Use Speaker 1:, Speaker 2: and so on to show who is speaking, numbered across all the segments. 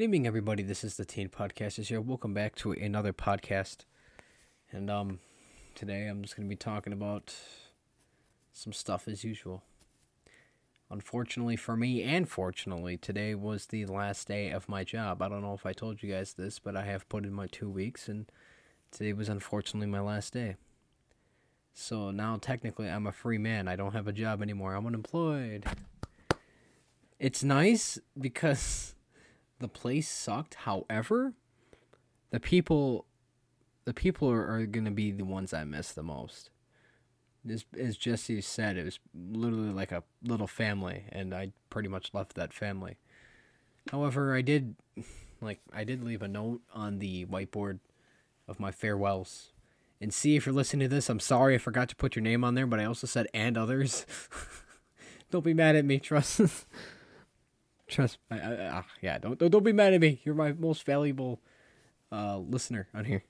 Speaker 1: Good evening, everybody. This is the Teen Podcasters here. Welcome back to another podcast. And um, today I'm just going to be talking about some stuff as usual. Unfortunately for me, and fortunately, today was the last day of my job. I don't know if I told you guys this, but I have put in my two weeks, and today was unfortunately my last day. So now technically I'm a free man. I don't have a job anymore. I'm unemployed. It's nice because the place sucked. However, the people the people are, are going to be the ones I miss the most. As, as Jesse said, it was literally like a little family, and I pretty much left that family. However, I did, like, I did leave a note on the whiteboard of my farewells. And see if you're listening to this, I'm sorry I forgot to put your name on there, but I also said and others. Don't be mad at me, trust. trust. I, I, ah, yeah, don't, don't don't be mad at me. You're my most valuable uh, listener on here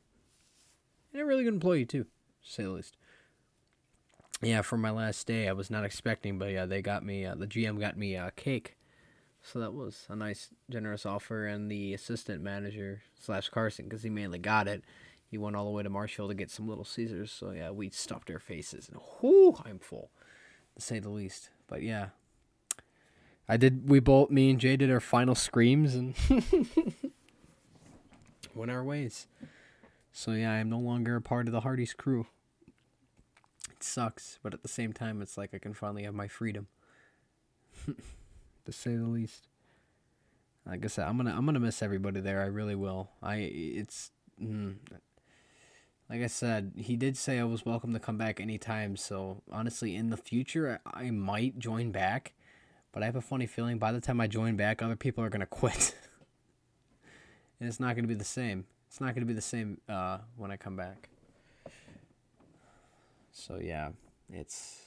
Speaker 1: and a really good employee too, to say the least. Yeah, for my last day, I was not expecting, but yeah, they got me. Uh, the GM got me a cake, so that was a nice, generous offer. And the assistant manager slash Carson, because he mainly got it, he went all the way to Marshall to get some Little Caesars. So yeah, we stuffed our faces, and whoo, I'm full, to say the least. But yeah, I did. We both, me and Jay, did our final screams and went our ways. So yeah, I'm no longer a part of the Hardee's crew. It sucks, but at the same time, it's like I can finally have my freedom, to say the least. Like I said, I'm gonna I'm gonna miss everybody there. I really will. I it's mm, like I said, he did say I was welcome to come back anytime. So honestly, in the future, I, I might join back, but I have a funny feeling by the time I join back, other people are gonna quit, and it's not gonna be the same. It's not going to be the same uh, when I come back. So yeah, it's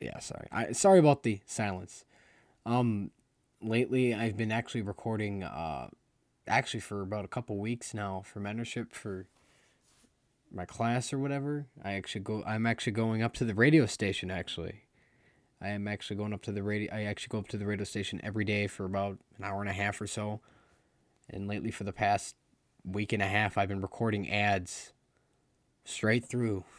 Speaker 1: yeah. Sorry, I sorry about the silence. Um, lately I've been actually recording. Uh, actually for about a couple weeks now for mentorship for my class or whatever. I actually go. I'm actually going up to the radio station. Actually, I am actually going up to the radio. I actually go up to the radio station every day for about an hour and a half or so and lately, for the past week and a half, I've been recording ads straight through.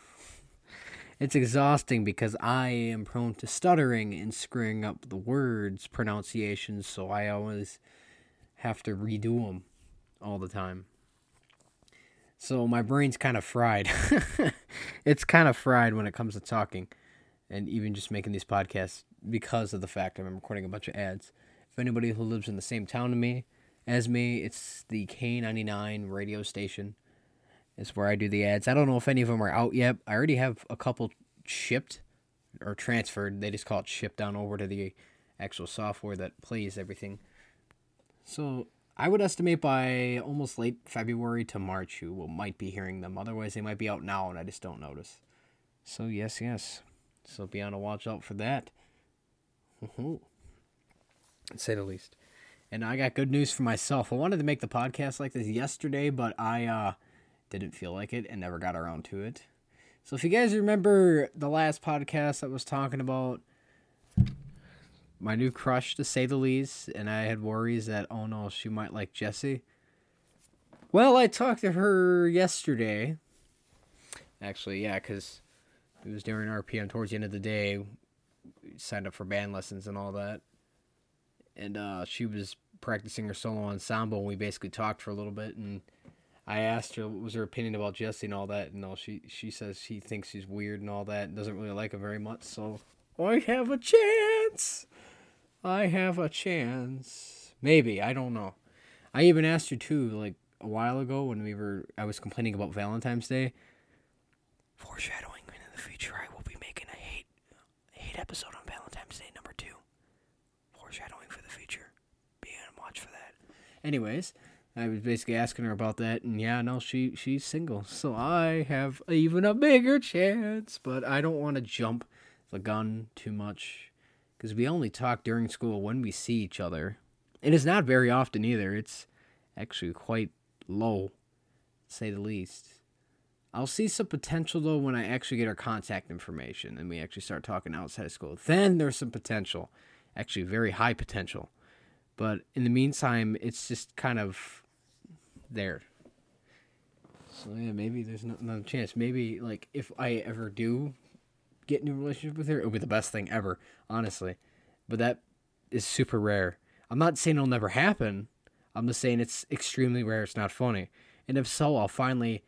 Speaker 1: It's exhausting because I am prone to stuttering and screwing up the words, pronunciations, so I always have to redo them all the time. So my brain's kind of fried. it's kind of fried when it comes to talking and even just making these podcasts because of the fact I'm recording a bunch of ads. If anybody who lives in the same town to me as me. It's the K99 radio station. It's where I do the ads. I don't know if any of them are out yet. I already have a couple shipped or transferred. They just call it shipped down over to the actual software that plays everything. So I would estimate by almost late February to March you will might be hearing them. Otherwise they might be out now and I just don't notice. So yes, yes. So be on a watch out for that. Say the least. And I got good news for myself. I wanted to make the podcast like this yesterday, but I uh, didn't feel like it and never got around to it. So if you guys remember the last podcast I was talking about my new crush, to say the least, and I had worries that, oh no, she might like Jesse. Well, I talked to her yesterday. Actually, yeah, because it was during RPM towards the end of the day. signed up for band lessons and all that and uh, she was practicing her solo ensemble. And we basically talked for a little bit, and I asked her what was her opinion about Jesse and all that, and all she she says she thinks he's weird and all that, and doesn't really like him very much. So I have a chance. I have a chance. Maybe I don't know. I even asked her too, like a while ago when we were. I was complaining about Valentine's Day. Foreshadowing in the future, I will be making a hate hate episode on Valentine's Day number two. Foreshadowing for the future. Be on watch for that. Anyways, I was basically asking her about that, and yeah, no, she she's single, so I have even a bigger chance. But I don't want to jump the gun too much because we only talk during school when we see each other. It is not very often either. It's actually quite low, to say the least. I'll see some potential though when I actually get our contact information and we actually start talking outside of school. Then there's some potential, actually very high potential. But in the meantime, it's just kind of there. So yeah, maybe there's no, another chance. Maybe like if I ever do get into a relationship with her, it'll be the best thing ever, honestly. But that is super rare. I'm not saying it'll never happen. I'm just saying it's extremely rare. It's not funny. And if so, I'll finally,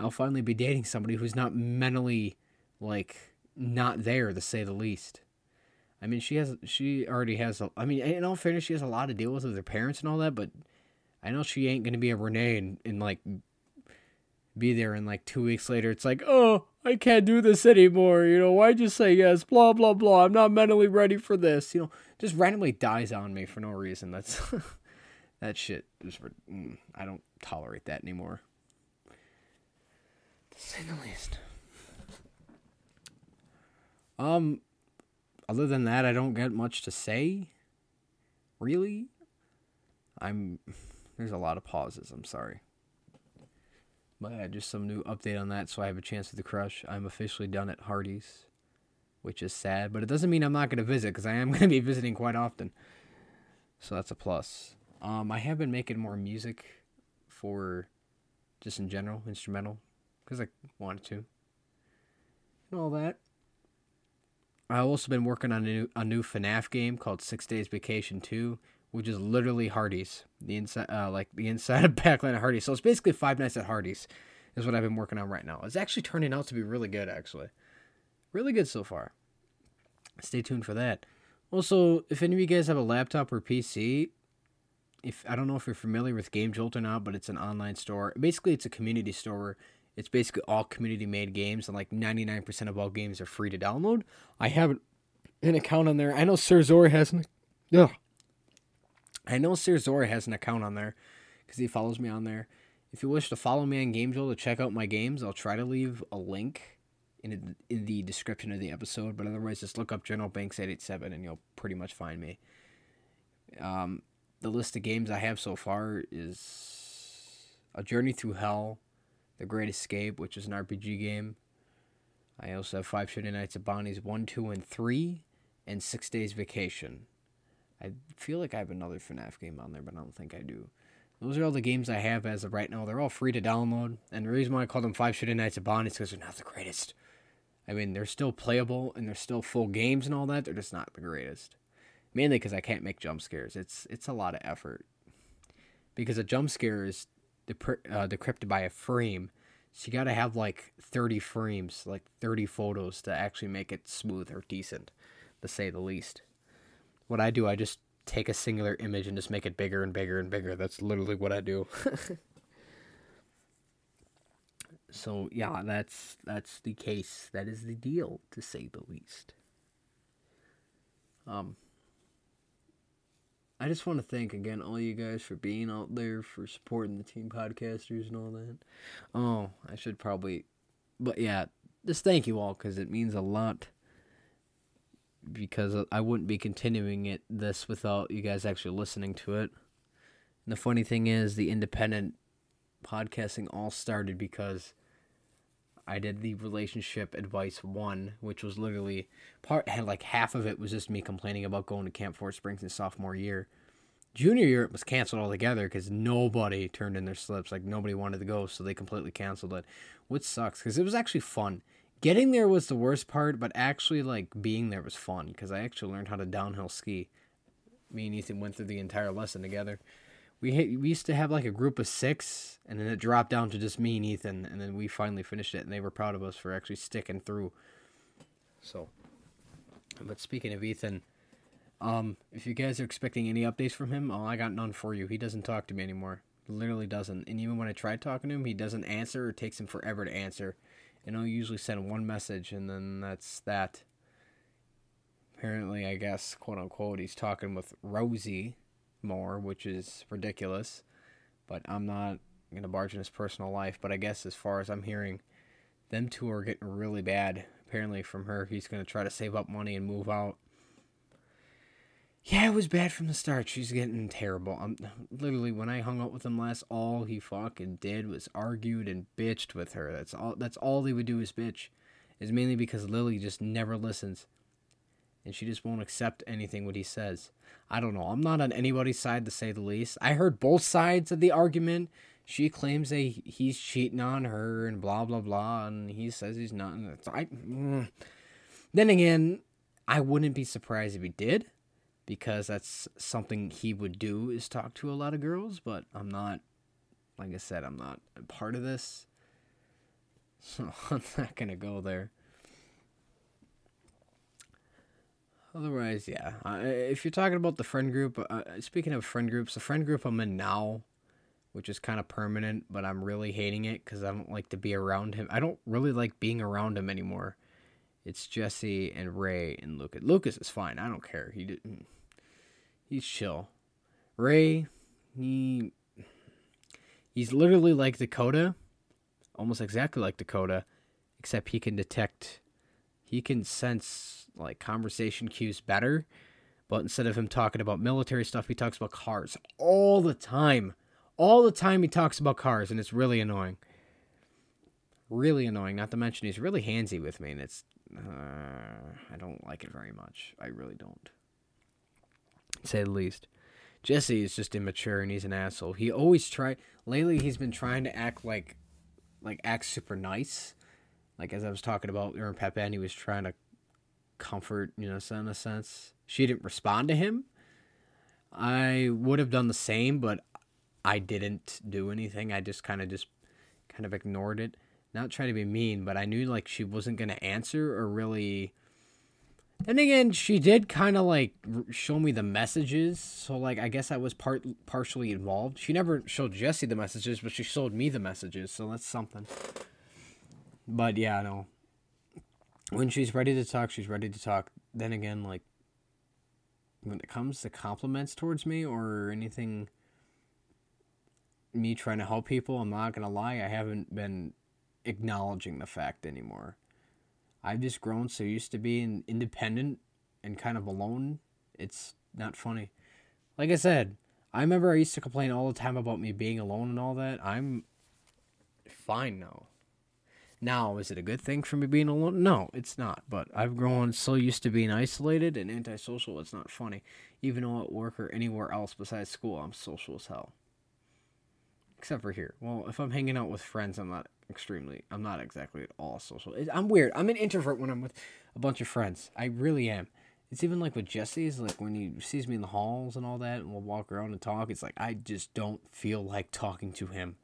Speaker 1: I'll finally be dating somebody who's not mentally, like, not there to say the least. I mean, she has, she already has. A, I mean, in all fairness, she has a lot to deal with with her parents and all that. But I know she ain't gonna be a Renee and, and like be there and like two weeks later it's like oh i can't do this anymore you know why'd you say yes blah blah blah i'm not mentally ready for this you know just randomly dies on me for no reason that's that shit mm, i don't tolerate that anymore to say the least um other than that i don't get much to say really i'm there's a lot of pauses i'm sorry but yeah, just some new update on that. So I have a chance with the crush. I'm officially done at Hardee's, which is sad, but it doesn't mean I'm not going to visit because I am going to be visiting quite often. So that's a plus. Um, I have been making more music for just in general, instrumental, because I wanted to. And all that. I've also been working on a new, a new FNAF game called Six Days Vacation 2, which is literally Hardee's. The inside, uh, like the inside of backline of Hardee's. So it's basically Five Nights at Hardee's, is what I've been working on right now. It's actually turning out to be really good, actually, really good so far. Stay tuned for that. Also, if any of you guys have a laptop or PC, if I don't know if you're familiar with Game Jolt or not, but it's an online store. Basically, it's a community store. It's basically all community made games, and like 99% of all games are free to download. I have an account on there. I know Sir Zori has an. Ugh. I know Sir Zora has an account on there because he follows me on there. If you wish to follow me on GameJolt to check out my games, I'll try to leave a link in in the description of the episode. But otherwise, just look up General Banks eight eight seven and you'll pretty much find me. Um, the list of games I have so far is A Journey Through Hell, The Great Escape, which is an RPG game. I also have Five Shooting Nights at Bonnie's one, two, and three, and Six Days Vacation. I feel like I have another FNAF game on there, but I don't think I do. Those are all the games I have as of right now. They're all free to download. And the reason why I call them Five Shooting Nights at Bonnie's because they're not the greatest. I mean, they're still playable and they're still full games and all that. They're just not the greatest. Mainly because I can't make jump scares. It's it's a lot of effort. Because a jump scare is uh, decrypted by a frame. So you got to have like 30 frames, like 30 photos to actually make it smooth or decent, to say the least what I do, I just take a singular image and just make it bigger and bigger and bigger. That's literally what I do. so yeah, that's that's the case. That is the deal, to say the least. Um, I just want to thank again all you guys for being out there, for supporting the Teen Podcasters and all that. Oh, I should probably, but yeah, just thank you all because it means a lot because I wouldn't be continuing it this without you guys actually listening to it. And the funny thing is, the independent podcasting all started because I did the relationship advice one, which was literally part had like half of it was just me complaining about going to Camp Fort Springs in sophomore year. Junior year it was canceled altogether because nobody turned in their slips. Like nobody wanted to go, so they completely canceled it. Which sucks because it was actually fun getting there was the worst part, but actually like being there was fun because I actually learned how to downhill ski. Me and Ethan went through the entire lesson together. We we used to have like a group of six, and then it dropped down to just me and Ethan, and then we finally finished it, and they were proud of us for actually sticking through. So, but speaking of Ethan, um, if you guys are expecting any updates from him, oh, I got none for you. He doesn't talk to me anymore. Literally doesn't. And even when I try talking to him, he doesn't answer. It takes him forever to answer and I'll usually send one message and then that's that. Apparently, I guess, quote unquote, he's talking with Rosie more, which is ridiculous. But I'm not going to barge in his personal life. But I guess, as far as I'm hearing, them two are getting really bad. Apparently, from her, he's going to try to save up money and move out yeah, it was bad from the start. She's getting terrible. I'm literally when I hung out with him last, all he fucking did was argued and bitched with her. That's all. That's all they would do is bitch. Is mainly because Lily just never listens. And she just won't accept anything what he says. I don't know. I'm not on anybody's side to say the least. I heard both sides of the argument. She claims that he's cheating on her and blah blah blah, and he says he's not. I, mm. Then again, I wouldn't be surprised if he did, because that's something he would do is talk to a lot of girls. But I'm not. Like I said, I'm not a part of this, so I'm not gonna go there. Otherwise, yeah. Uh, if you're talking about the friend group, uh, speaking of friend groups, the friend group I'm in now, which is kind of permanent, but I'm really hating it because I don't like to be around him. I don't really like being around him anymore. It's Jesse and Ray and Lucas. Lucas is fine. I don't care. He did, he's chill. Ray, he he's literally like Dakota, almost exactly like Dakota, except he can detect, he can sense like conversation cues better. But instead of him talking about military stuff, he talks about cars all the time. All the time he talks about cars, and it's really annoying. Really annoying. Not to mention he's really handsy with me, and it's uh, I don't like it very much. I really don't. Say the least. Jesse is just immature and he's an asshole. He always try lately he's been trying to act like like act super nice. Like as I was talking about Aaron Pepe and he was trying to comfort, you know, in a sense. She didn't respond to him. I would have done the same, but I didn't do anything. I just kind of just kind of ignored it. Not trying to be mean, but I knew like she wasn't going to answer or really then again, she did kind of like show me the messages, so like I guess I was part partially involved. She never showed Jesse the messages, but she showed me the messages, so that's something. But yeah, no, when she's ready to talk, she's ready to talk. Then again, like when it comes to compliments towards me or anything me trying to help people, I'm not gonna lie, I haven't been acknowledging the fact anymore. I've just grown so used to being independent and kind of alone. It's not funny. Like I said, I remember I used to complain all the time about me being alone and all that. I'm fine now. Now, is it a good thing for me being alone? No, it's not. But I've grown so used to being isolated and antisocial, it's not funny. Even though at work or anywhere else besides school, I'm social as hell. Except for here. Well, if I'm hanging out with friends, I'm not extremely, I'm not exactly at all social. I'm weird. I'm an introvert when I'm with a bunch of friends. I really am. It's even like with Jesse's, like when he sees me in the halls and all that, and we'll walk around and talk. It's like I just don't feel like talking to him.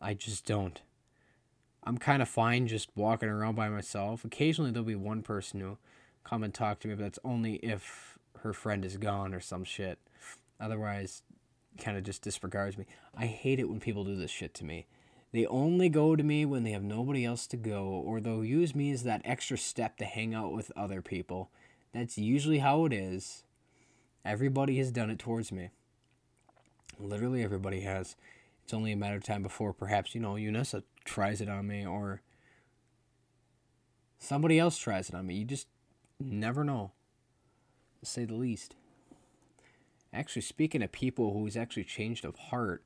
Speaker 1: I just don't. I'm kind of fine just walking around by myself. Occasionally there'll be one person who come and talk to me, but that's only if her friend is gone or some shit. Otherwise, kind of just disregards me. I hate it when people do this shit to me. They only go to me when they have nobody else to go, or they'll use me as that extra step to hang out with other people. That's usually how it is. Everybody has done it towards me. Literally everybody has. It's only a matter of time before perhaps, you know, Unessa tries it on me or somebody else tries it on me. You just never know, to say the least. Actually, speaking of people who's actually changed of heart,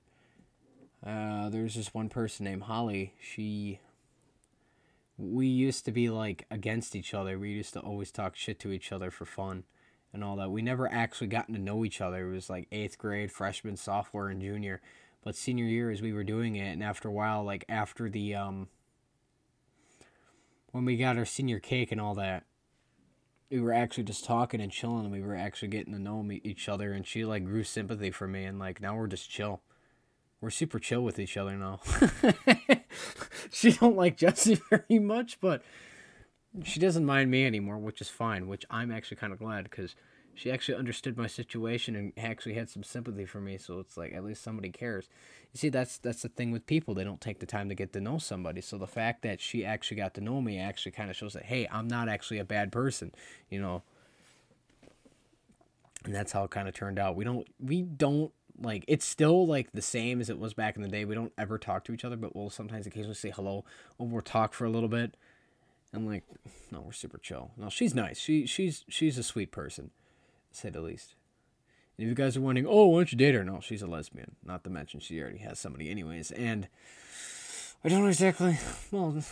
Speaker 1: uh, there's this one person named Holly. She. We used to be like against each other. We used to always talk shit to each other for fun and all that. We never actually gotten to know each other. It was like eighth grade, freshman, sophomore, and junior. But senior year, as we were doing it, and after a while, like after the um, when we got our senior cake and all that, we were actually just talking and chilling, and we were actually getting to know each other. And she like grew sympathy for me, and like now we're just chill. We're super chill with each other now. she don't like Jesse very much, but she doesn't mind me anymore, which is fine. Which I'm actually kind of glad because she actually understood my situation and actually had some sympathy for me so it's like at least somebody cares. You see that's that's the thing with people they don't take the time to get to know somebody so the fact that she actually got to know me actually kind of shows that hey i'm not actually a bad person you know? And that's how it kind of turned out. We don't we don't like it's still like the same as it was back in the day. We don't ever talk to each other but we'll sometimes occasionally say hello or we'll talk for a little bit. And like no we're super chill. No she's nice. She she's she's a sweet person say the least. And if you guys are wondering, oh, why don't you date her? No, she's a lesbian. Not to mention she already has somebody, anyways. And I don't exactly. Well,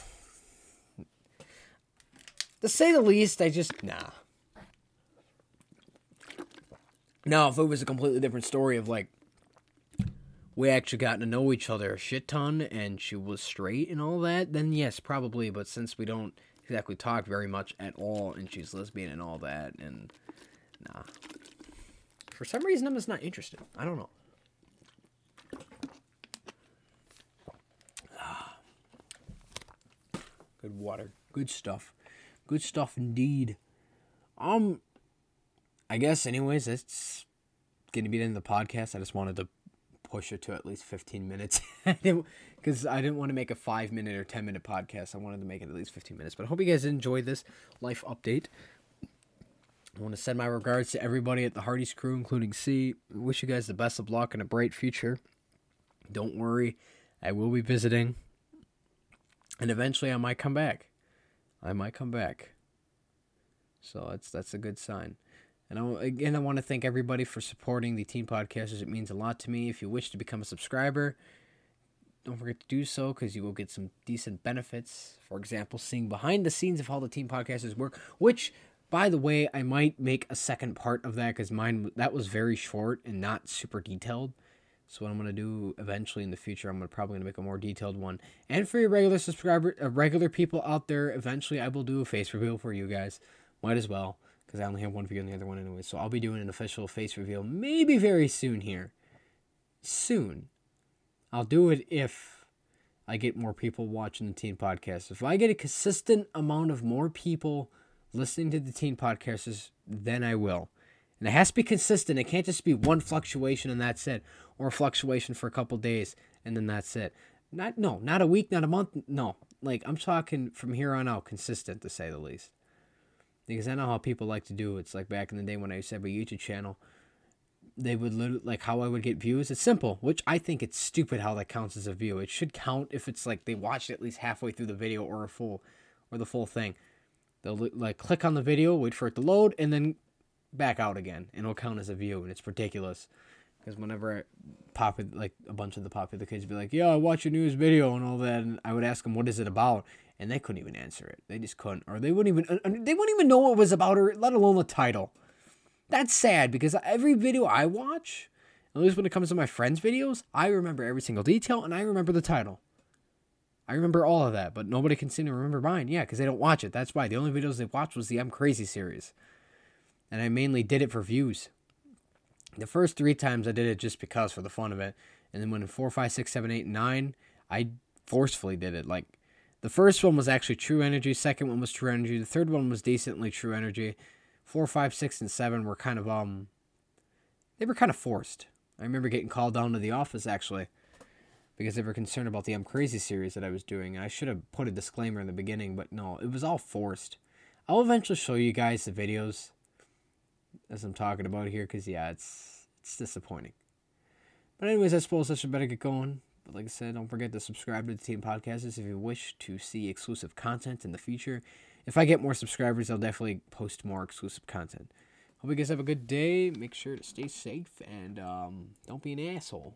Speaker 1: to say the least, I just nah. Now, if it was a completely different story of like we actually got to know each other a shit ton and she was straight and all that, then yes, probably. But since we don't exactly talk very much at all and she's lesbian and all that, and nah. For some reason, I'm just not interested. I don't know. Ah. Good water. Good stuff. Good stuff indeed. Um, I guess, anyways, that's going to be the end of the podcast. I just wanted to push it to at least 15 minutes because I didn't want to make a five minute or 10 minute podcast. I wanted to make it at least 15 minutes. But I hope you guys enjoyed this life update. I want to send my regards to everybody at the Hardee's crew, including C. wish you guys the best of luck and a bright future. Don't worry, I will be visiting. And eventually I might come back. I might come back. So that's that's a good sign. And I, again, I want to thank everybody for supporting the Teen Podcasters. It means a lot to me. If you wish to become a subscriber, don't forget to do so because you will get some decent benefits. For example, seeing behind the scenes of how the Teen Podcasters work, which, by the way, I might make a second part of that because mine that was very short and not super detailed. So what I'm gonna do eventually in the future, I'm gonna probably gonna make a more detailed one. And for your regular subscriber, uh, regular people out there, eventually I will do a face reveal for you guys. Might as well because I only have one view on the other one anyway. So I'll be doing an official face reveal maybe very soon here. Soon. I'll do it if I get more people watching the Teen Podcast. If I get a consistent amount of more people listening to the Teen Podcasters, then I will. And it has to be consistent. It can't just be one fluctuation and that's it, or fluctuation for a couple days and then that's it. Not no, not a week, not a month. No, like I'm talking from here on out, consistent to say the least because I know how people like to do. It. It's like back in the day when I used to have a YouTube channel. They would literally like how I would get views. It's simple, which I think it's stupid how that counts as a view. It should count if it's like they watched at least halfway through the video or a full, or the full thing. They'll like click on the video, wait for it to load, and then back out again, and it'll count as a view. And it's ridiculous because whenever I pop it, like a bunch of the popular kids be like, "Yeah, I watch your news video and all that," and I would ask them, "What is it about?" and they couldn't even answer it. They just couldn't, or they wouldn't even uh, uh, they wouldn't even know what it was about, or let alone the title. That's sad because every video I watch, at least when it comes to my friends' videos, I remember every single detail and I remember the title. I remember all of that, but nobody can seem to remember mine. Yeah, because they don't watch it. That's why the only videos they watched was the I'm Crazy series, and I mainly did it for views. The first three times I did it just because for the fun of it, and then when four, five, six, seven, eight, nine, I forcefully did it. Like the first one was actually True Energy. Second one was True Energy. The third one was decently True Energy. Four, five, six, and seven were kind of um, they were kind of forced. I remember getting called down to the office actually, because they were concerned about the I'm Crazy series that I was doing, I should have put a disclaimer in the beginning, but no, it was all forced. I'll eventually show you guys the videos as I'm talking about here, because yeah, it's it's disappointing. But anyways, I suppose I should better get going. But like I said, don't forget to subscribe to the Teen Podcasters if you wish to see exclusive content in the future. If I get more subscribers, I'll definitely post more exclusive content. Hope you guys have a good day. Make sure to stay safe and um, don't be an asshole.